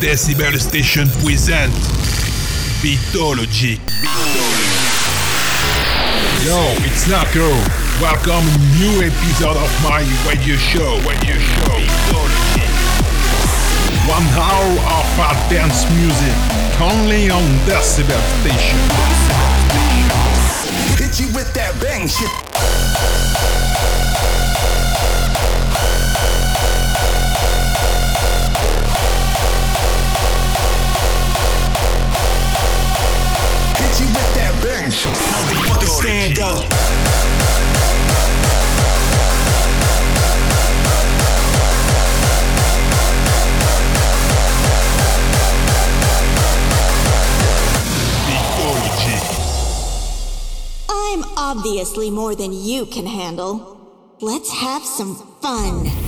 Decibel Station present Beatologiq. Yo, it's Narco. Welcome new episode of my radio show. Radio show. Beatologiq. One hour of dance music, only on Decibel Station. Hit you with that bang shit. I'm obviously more than you can handle. Let's have some fun.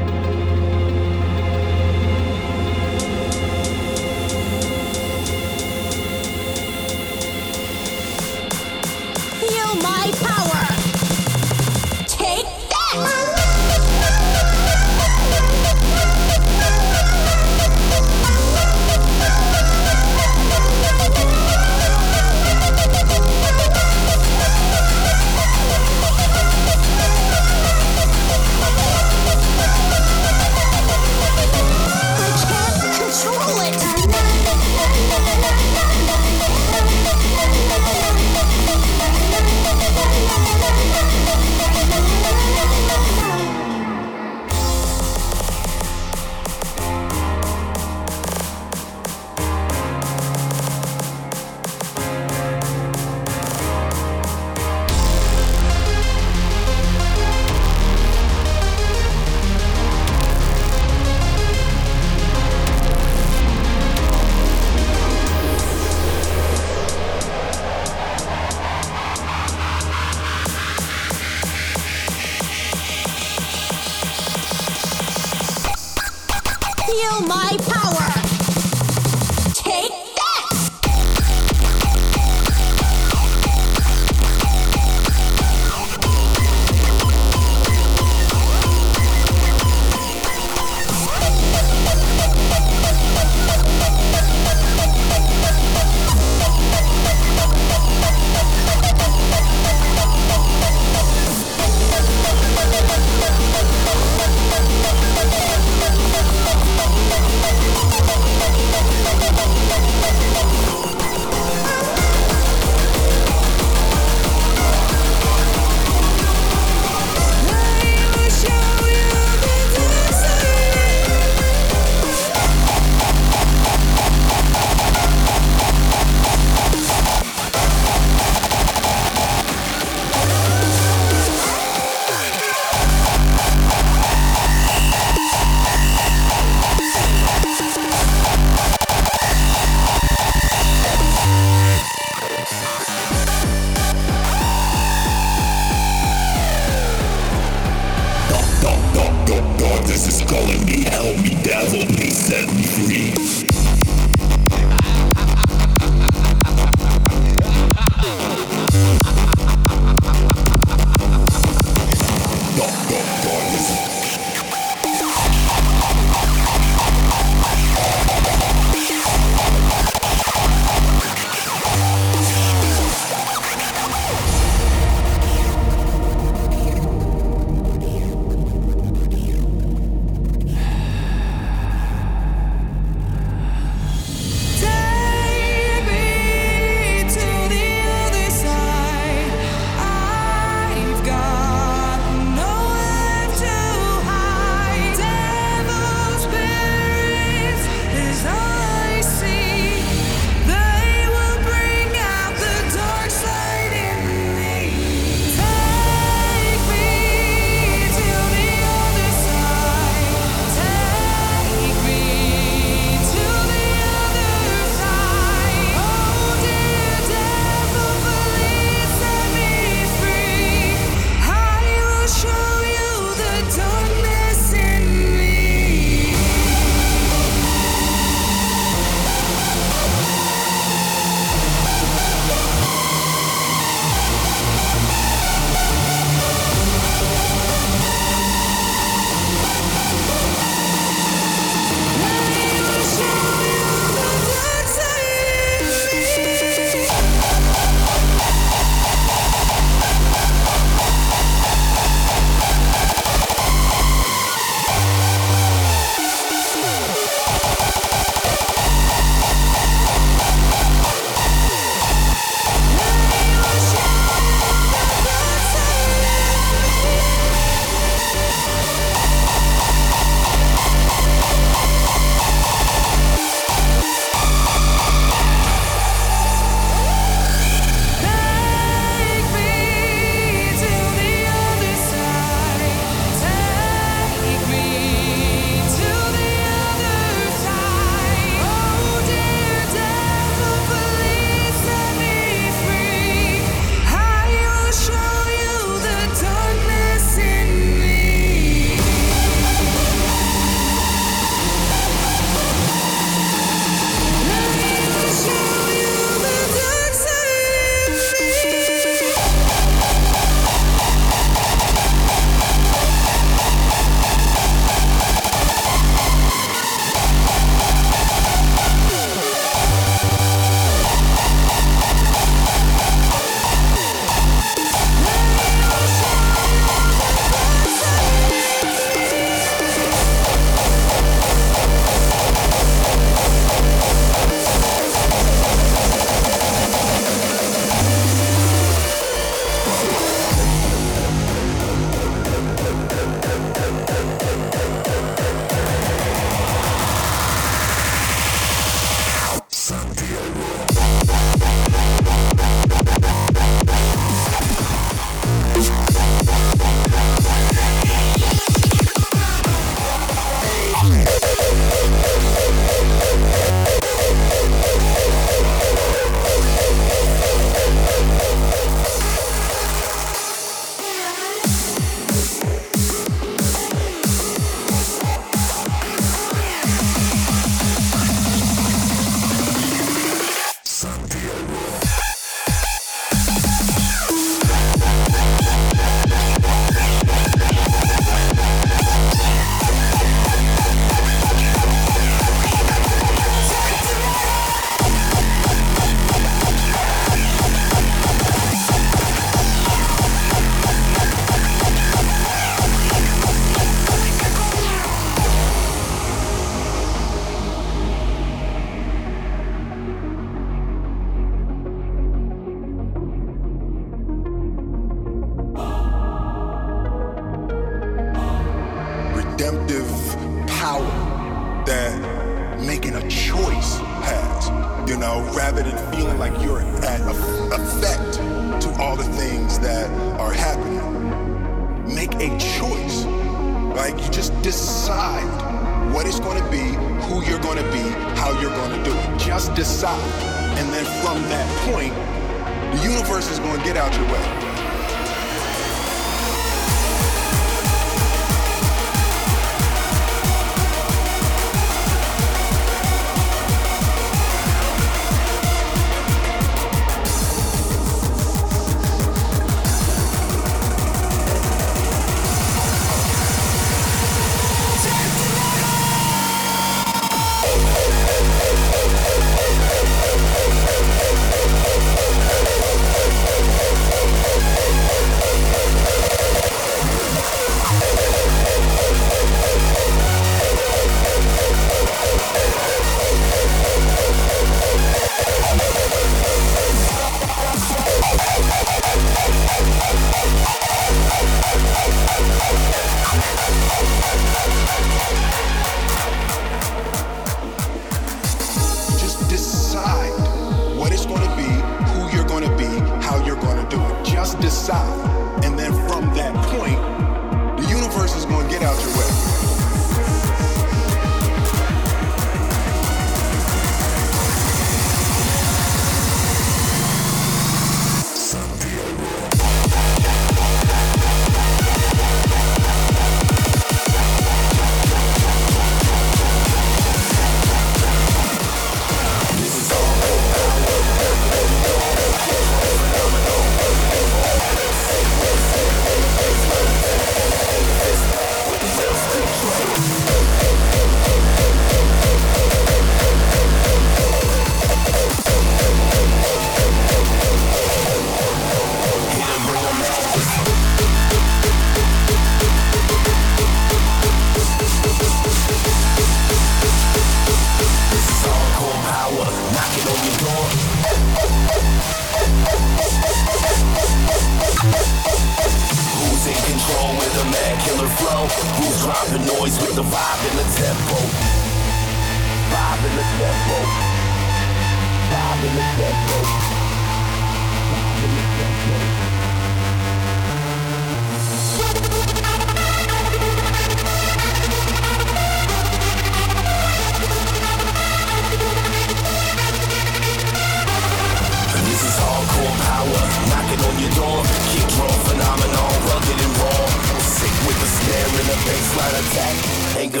I'm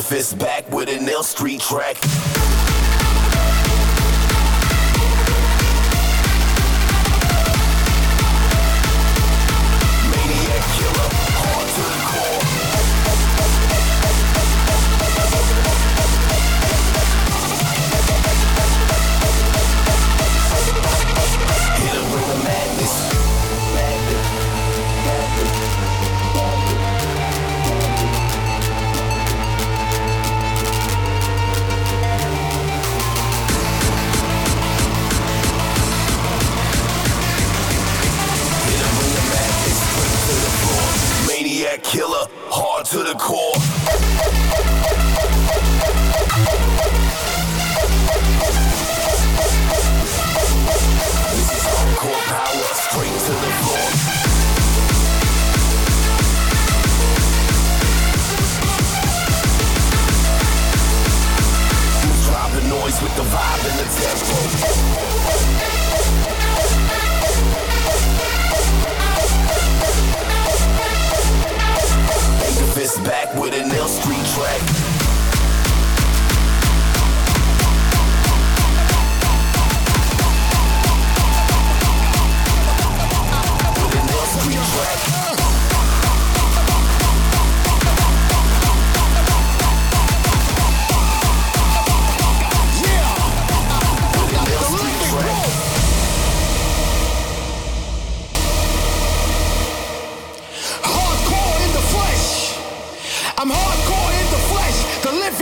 an L Street flesh.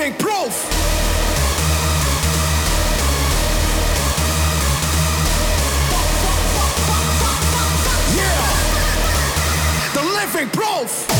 fucking proof. Yeah, the living proof.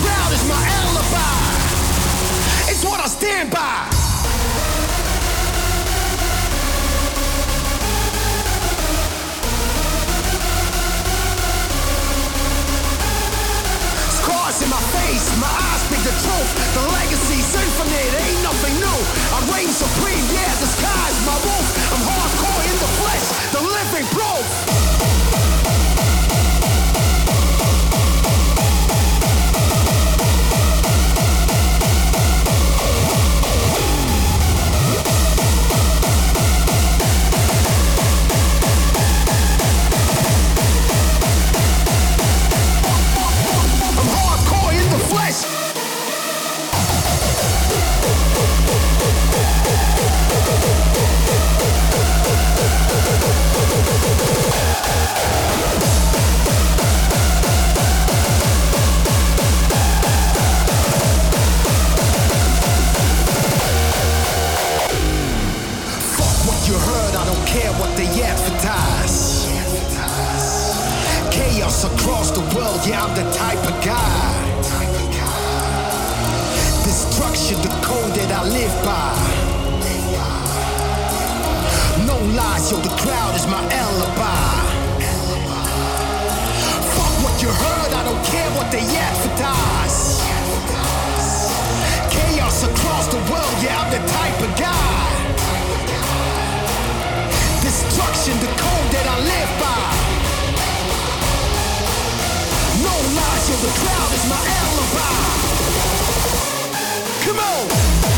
Crowd is my alibi. It's what I stand by. Scars in my face, my eyes speak the truth. The legacy's infinite, ain't nothing new. I reign supreme, yeah, the sky's my roof. I'm hardcore in the flesh, the living proof. Yeah, I'm the type of guy. Destruction, the code that I live by. No lies, yo, the crowd is my alibi. Fuck what you heard, I don't care what they advertise. Chaos across the world, yeah, I'm the type of guy. Destruction, the code that I live by. Lies, yo, the crowd is my alibi. Come on.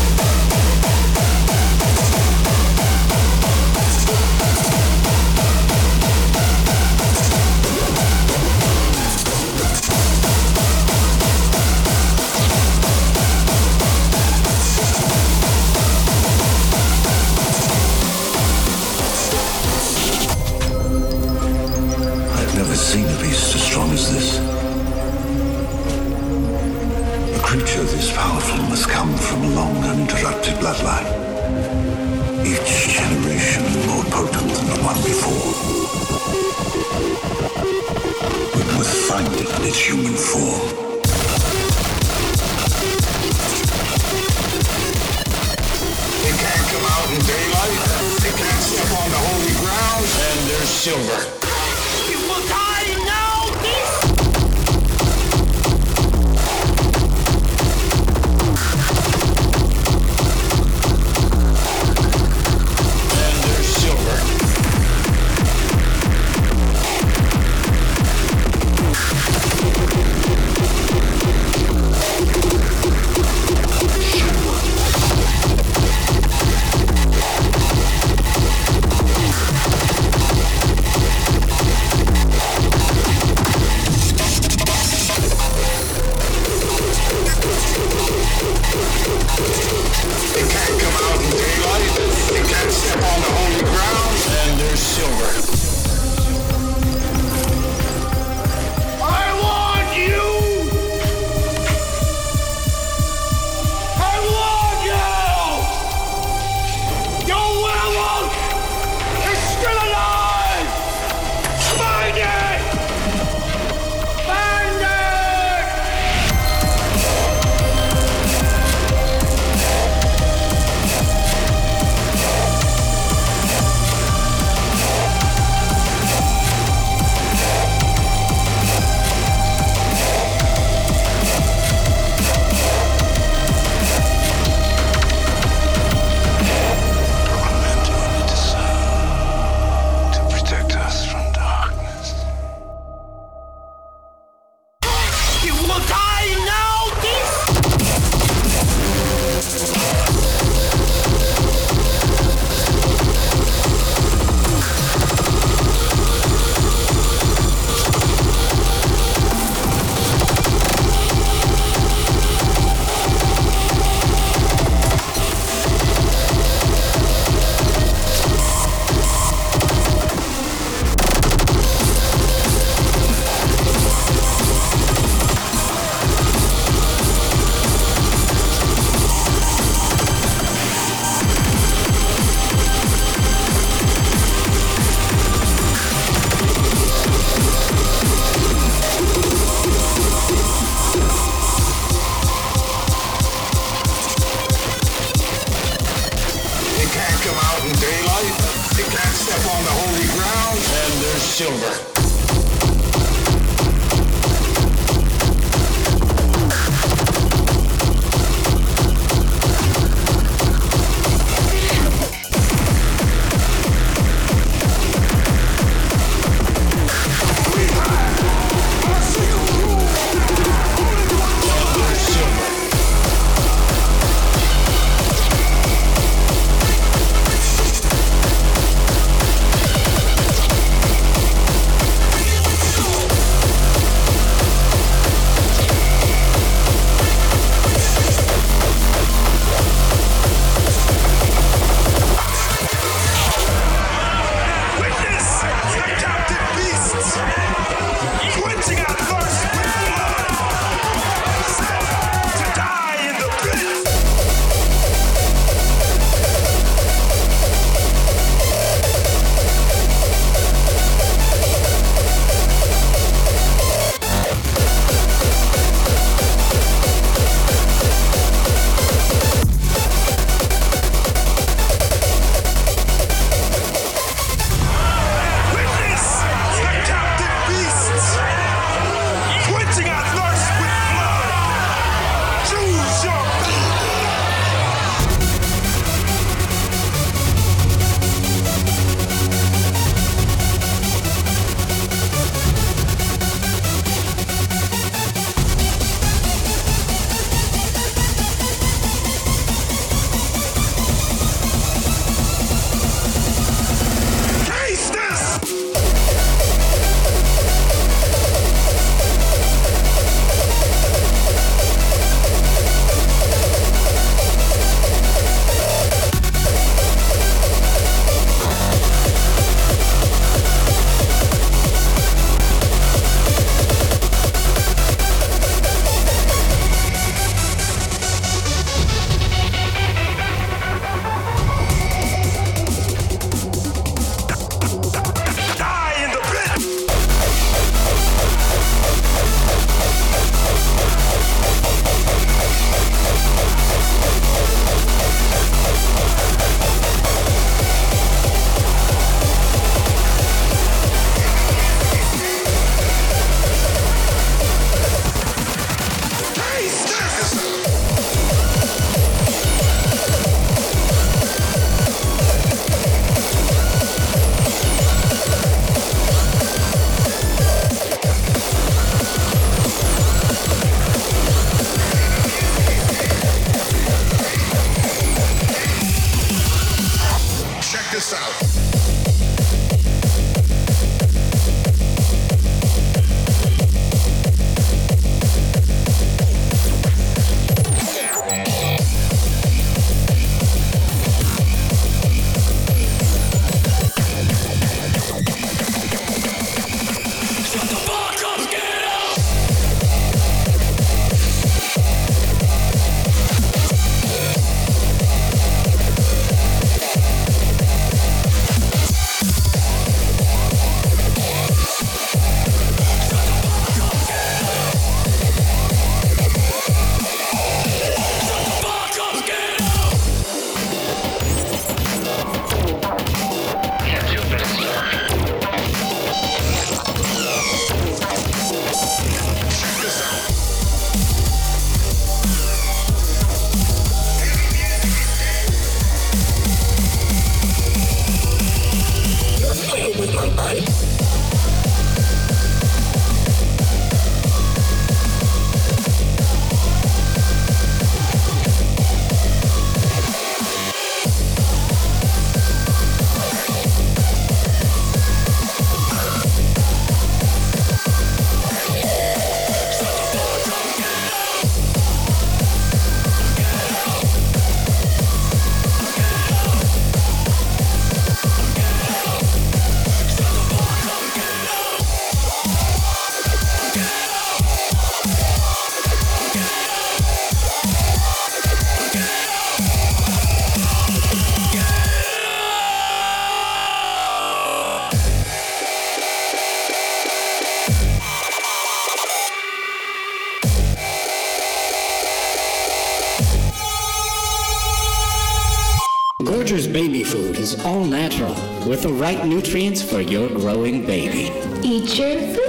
right nutrients for your growing baby. Eat your food.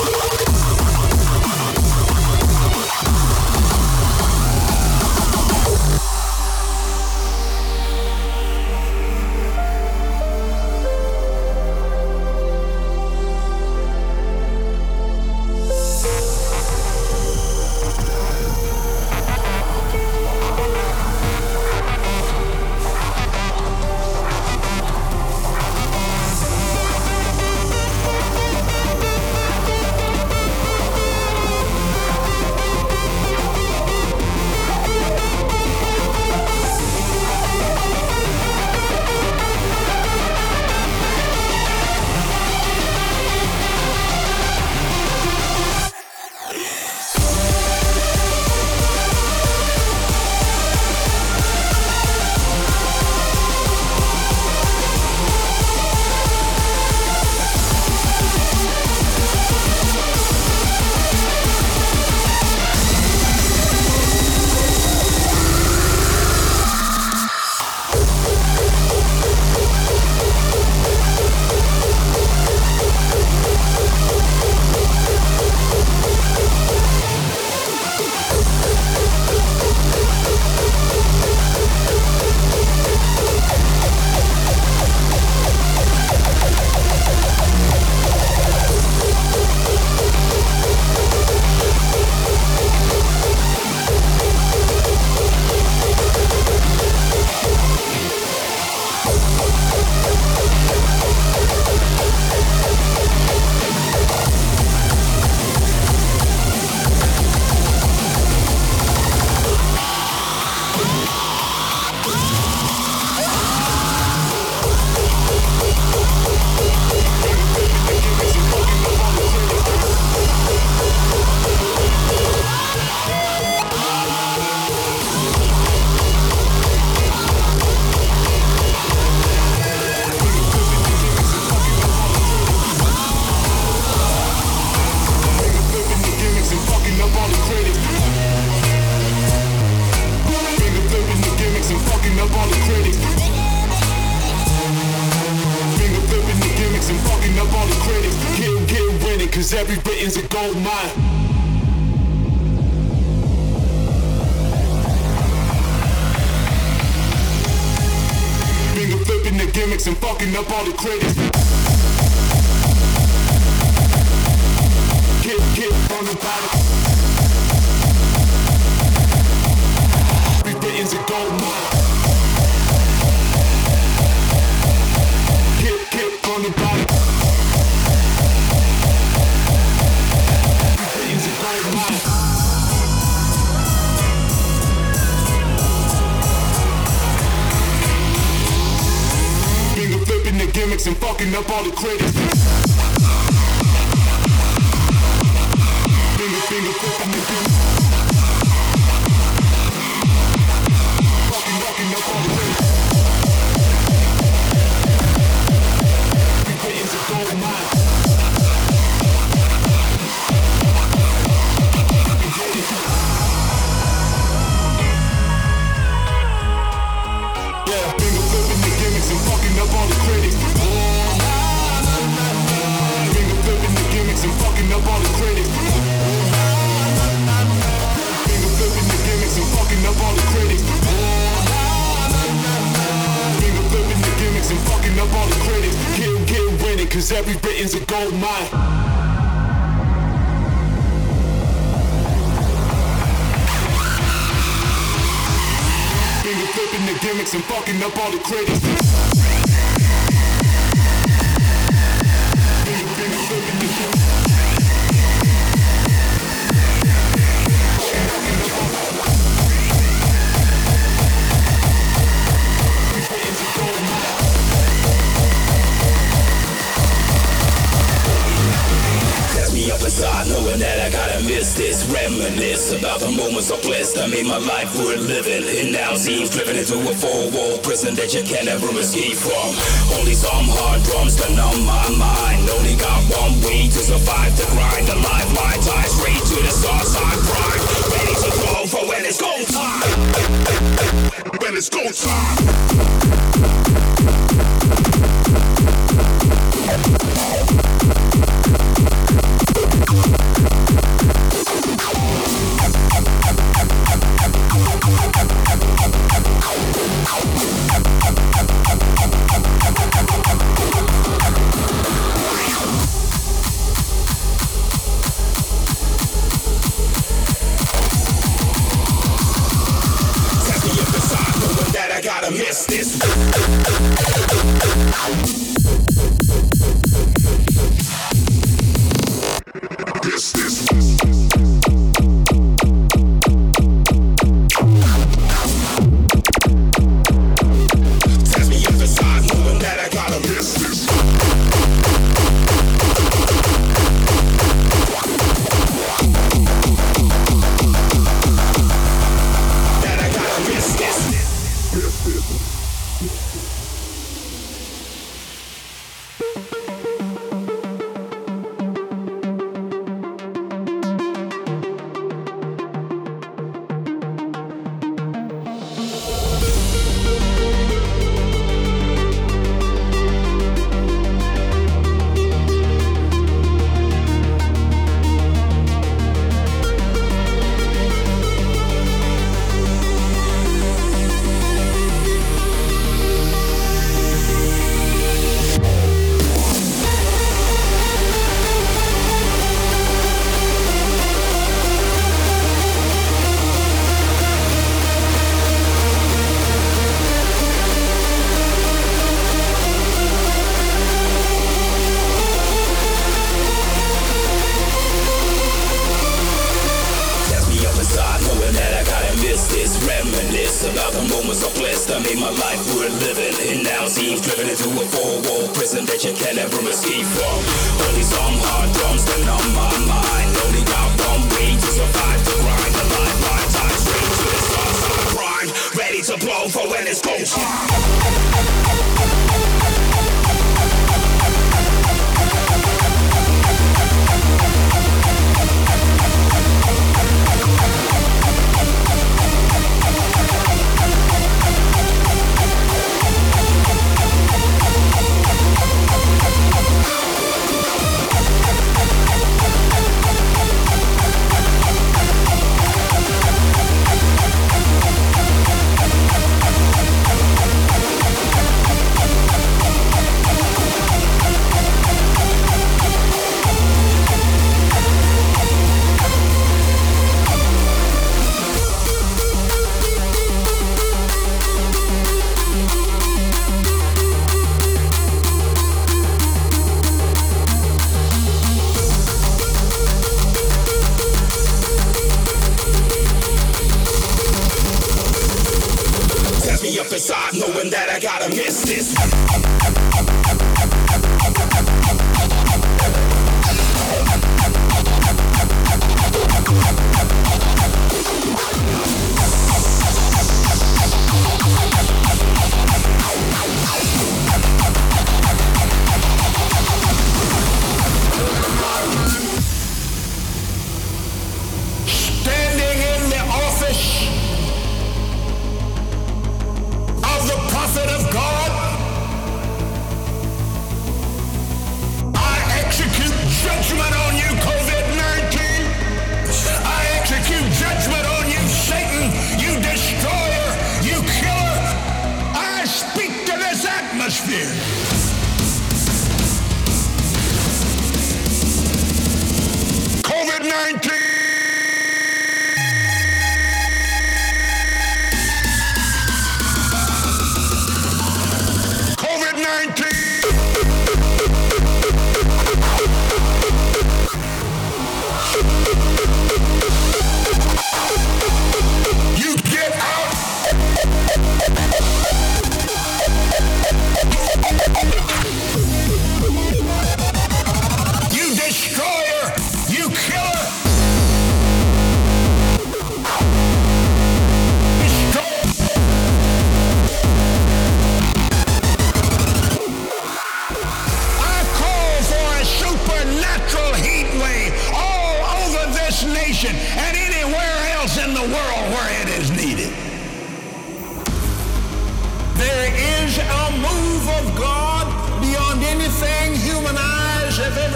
all the greatest. all the credit. Cause every Britain's a gold mine. Finger flipping the gimmicks and fucking up all the critics. That I gotta miss this Reminisce about the moments of bliss that made my life worth living. It now seems driven into a four-wall prison that you can never escape from. Only some hard drums to numb my mind. Only got one way to survive the grind The life. Lifeline ties straight to the stars prime Ready to go for when it's go time. When it's go time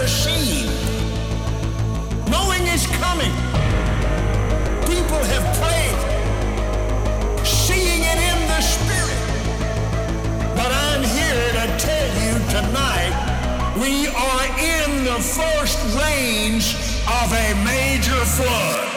seen. Knowing it's coming, people have prayed, seeing it in the spirit. But I'm here to tell you tonight, we are in the first range of a major flood.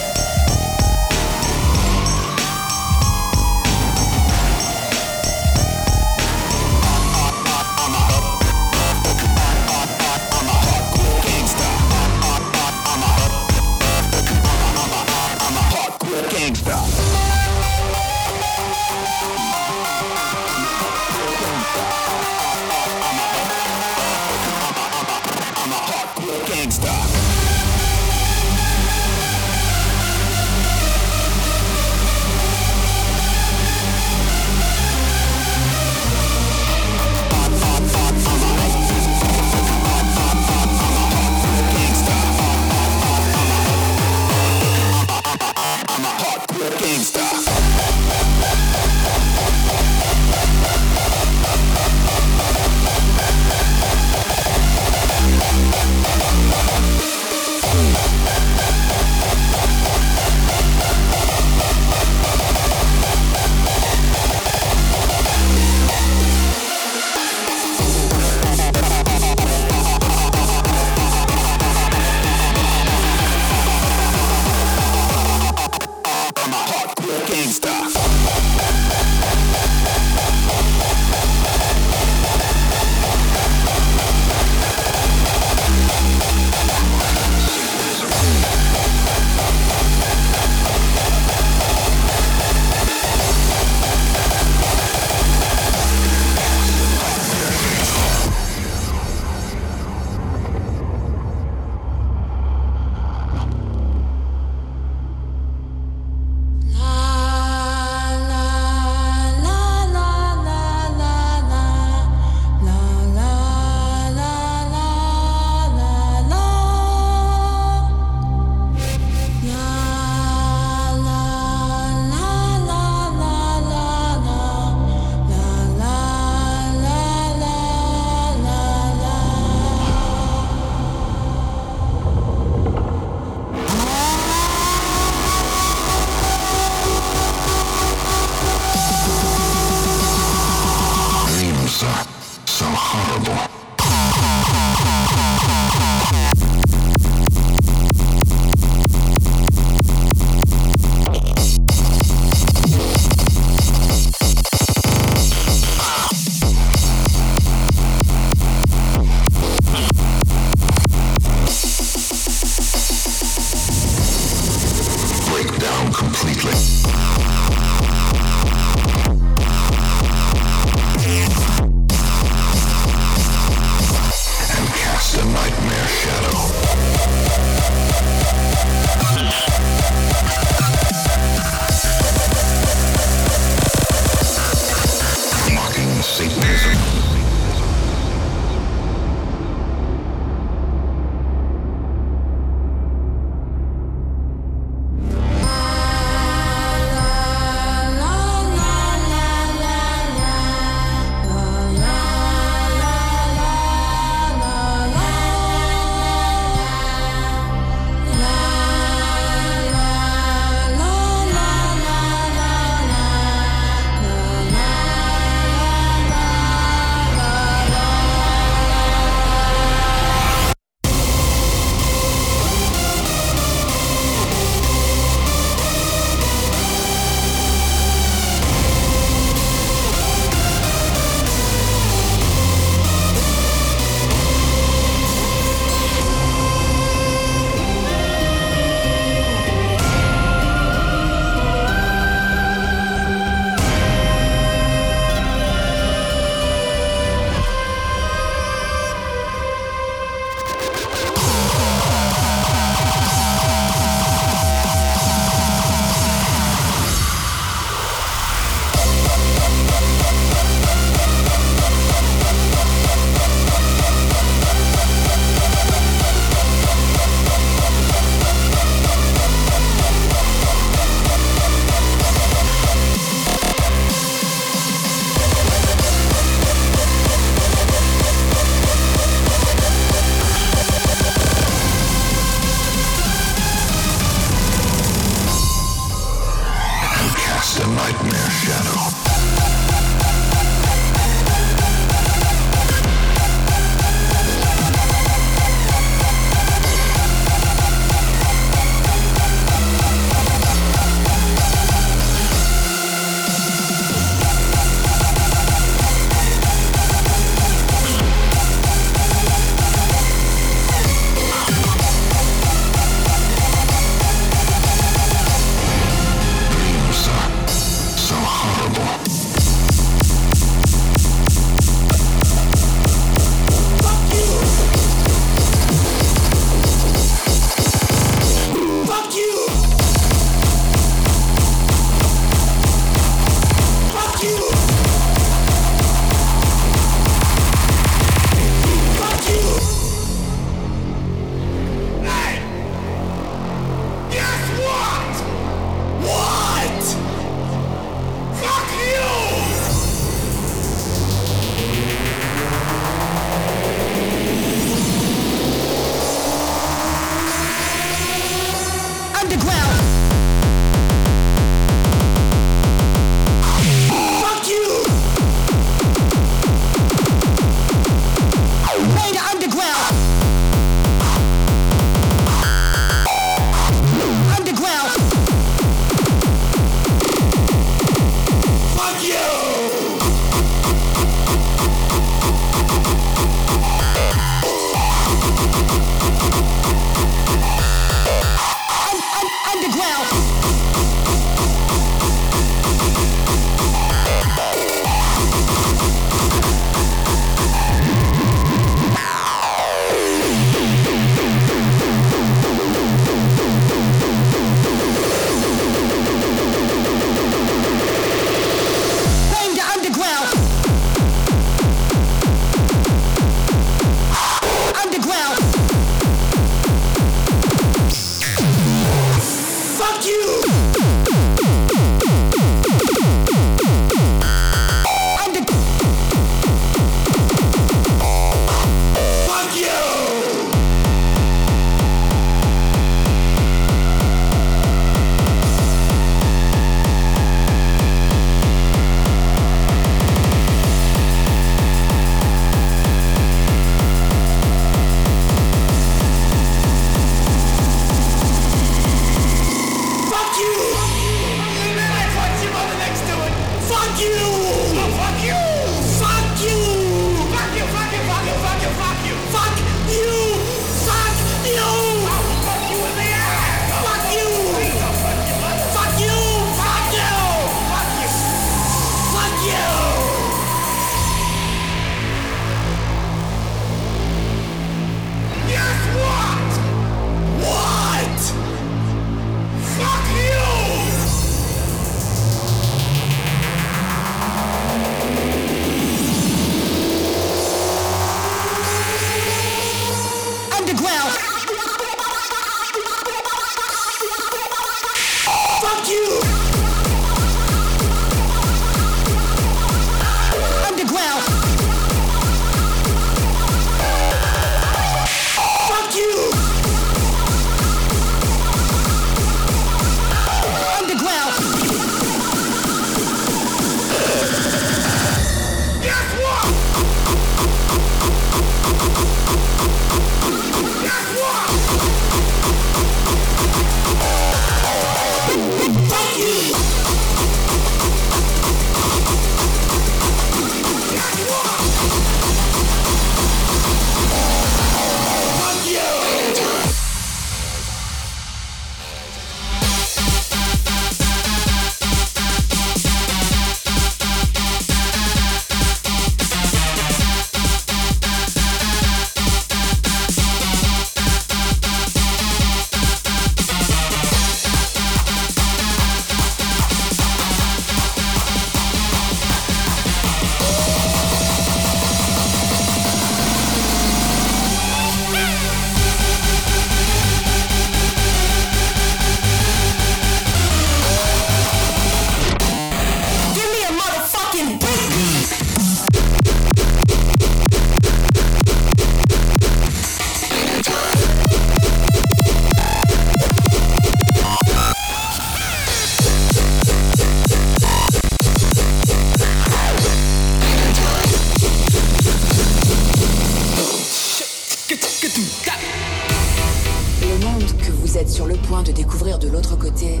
Que vous êtes sur le point de découvrir de l'autre côté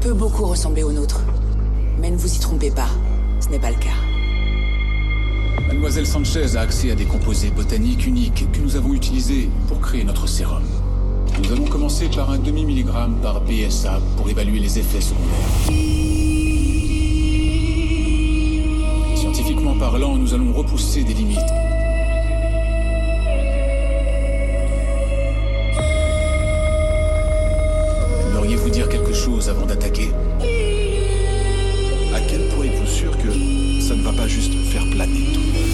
peut beaucoup ressembler au nôtre. Mais ne vous y trompez pas, ce n'est pas le cas. Mademoiselle Sanchez a accès à des composés botaniques uniques que nous avons utilisés pour créer notre sérum. Nous allons commencer par un demi-milligramme par BSA pour évaluer les effets secondaires. Scientifiquement parlant, nous allons repousser des limites. Aimeriez-vous dire quelque chose avant d'attaquer À quel point êtes-vous sûr que ça ne va pas juste faire planer tout le monde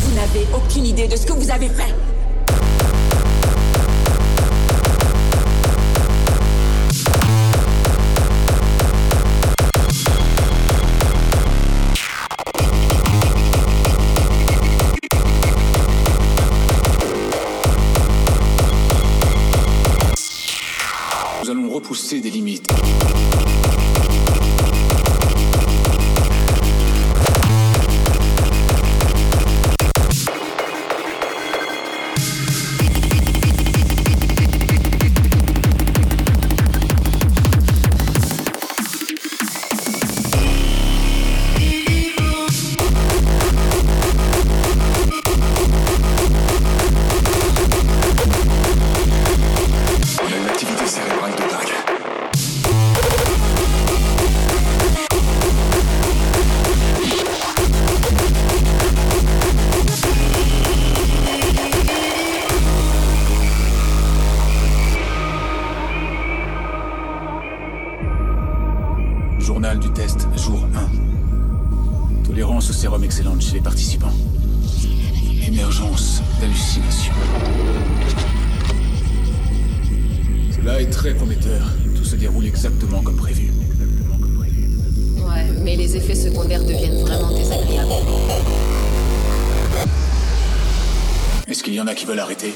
Vous n'avez aucune idée de ce que vous avez fait. C'est des Journal du test, jour 1. Tolérance au sérum excellente chez les participants. Émergence d'hallucinations. Cela est très prometteur. Tout se déroule exactement comme prévu. Ouais, mais les effets secondaires deviennent vraiment désagréables. Est-ce qu'il y en a qui veulent arrêter?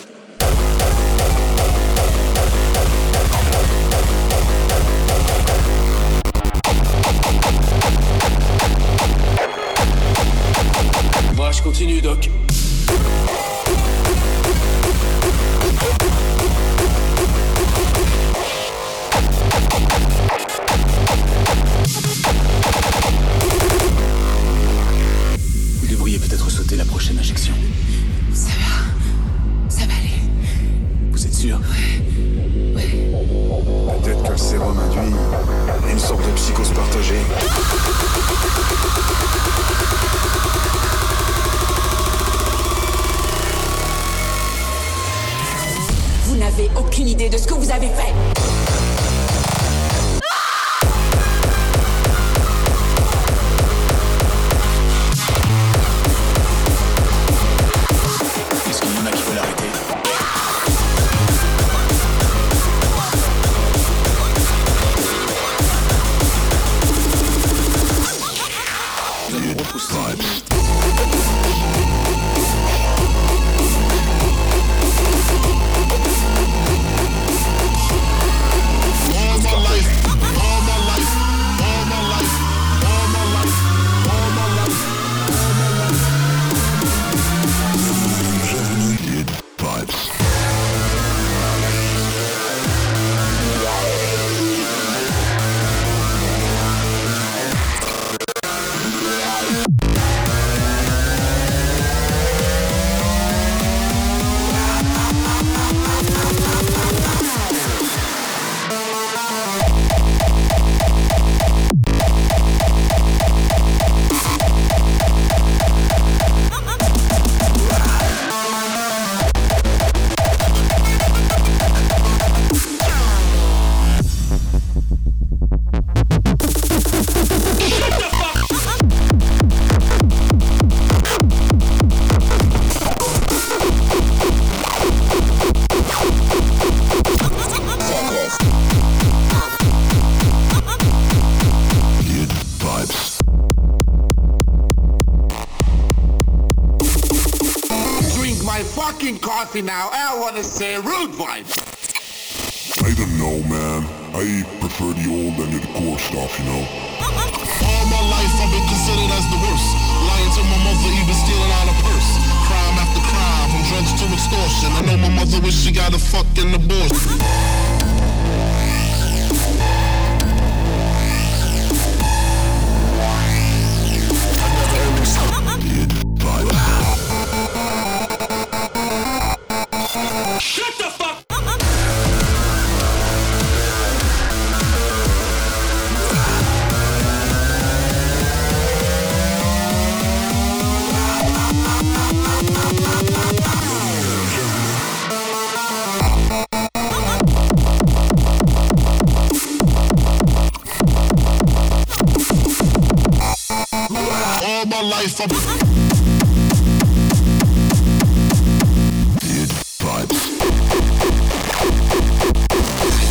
Now. I want to say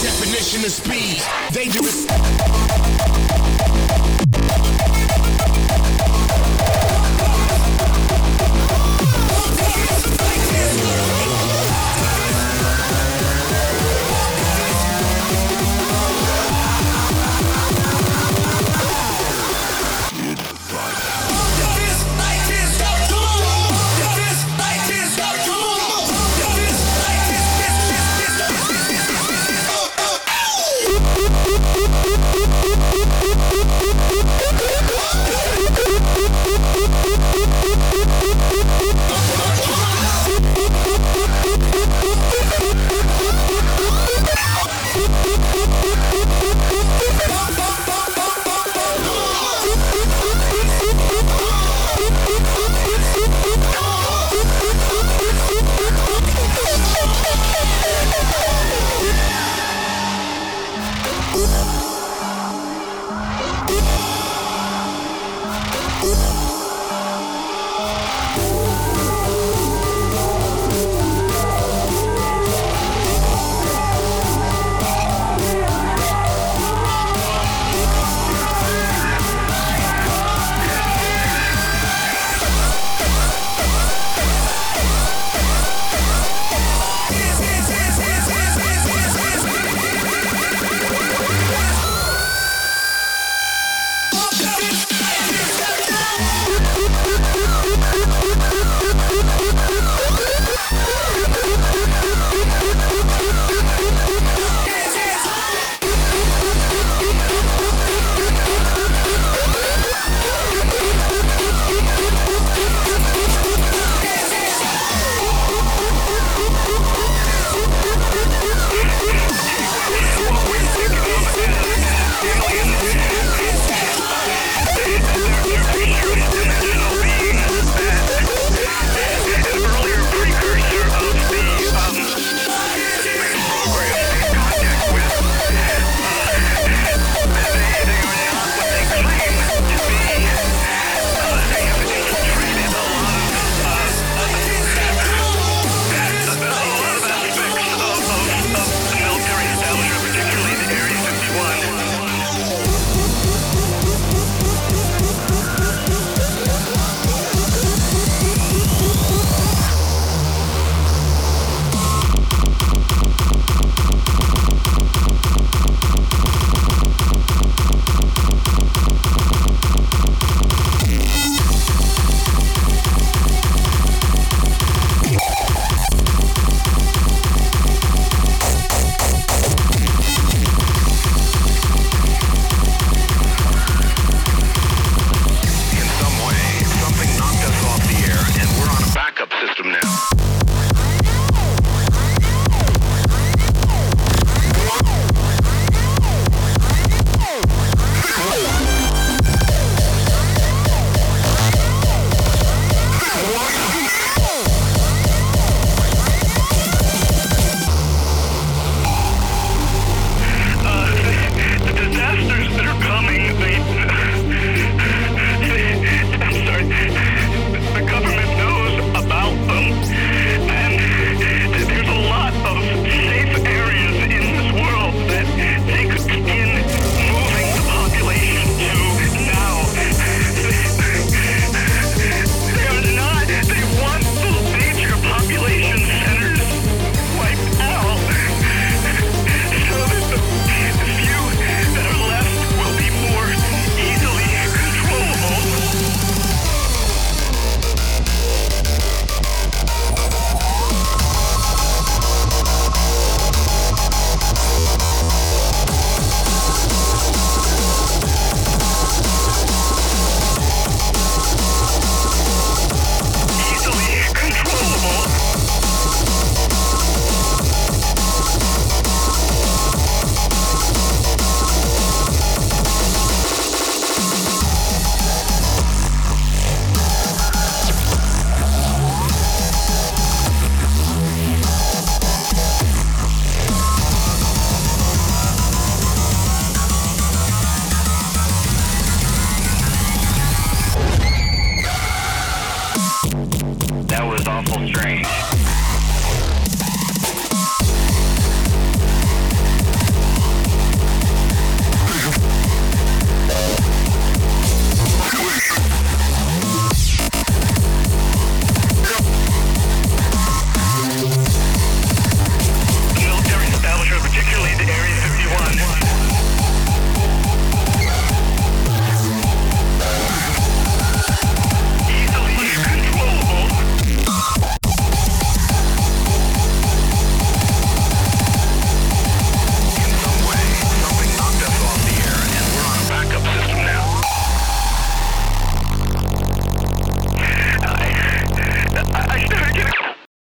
Definition of speed, dangerous.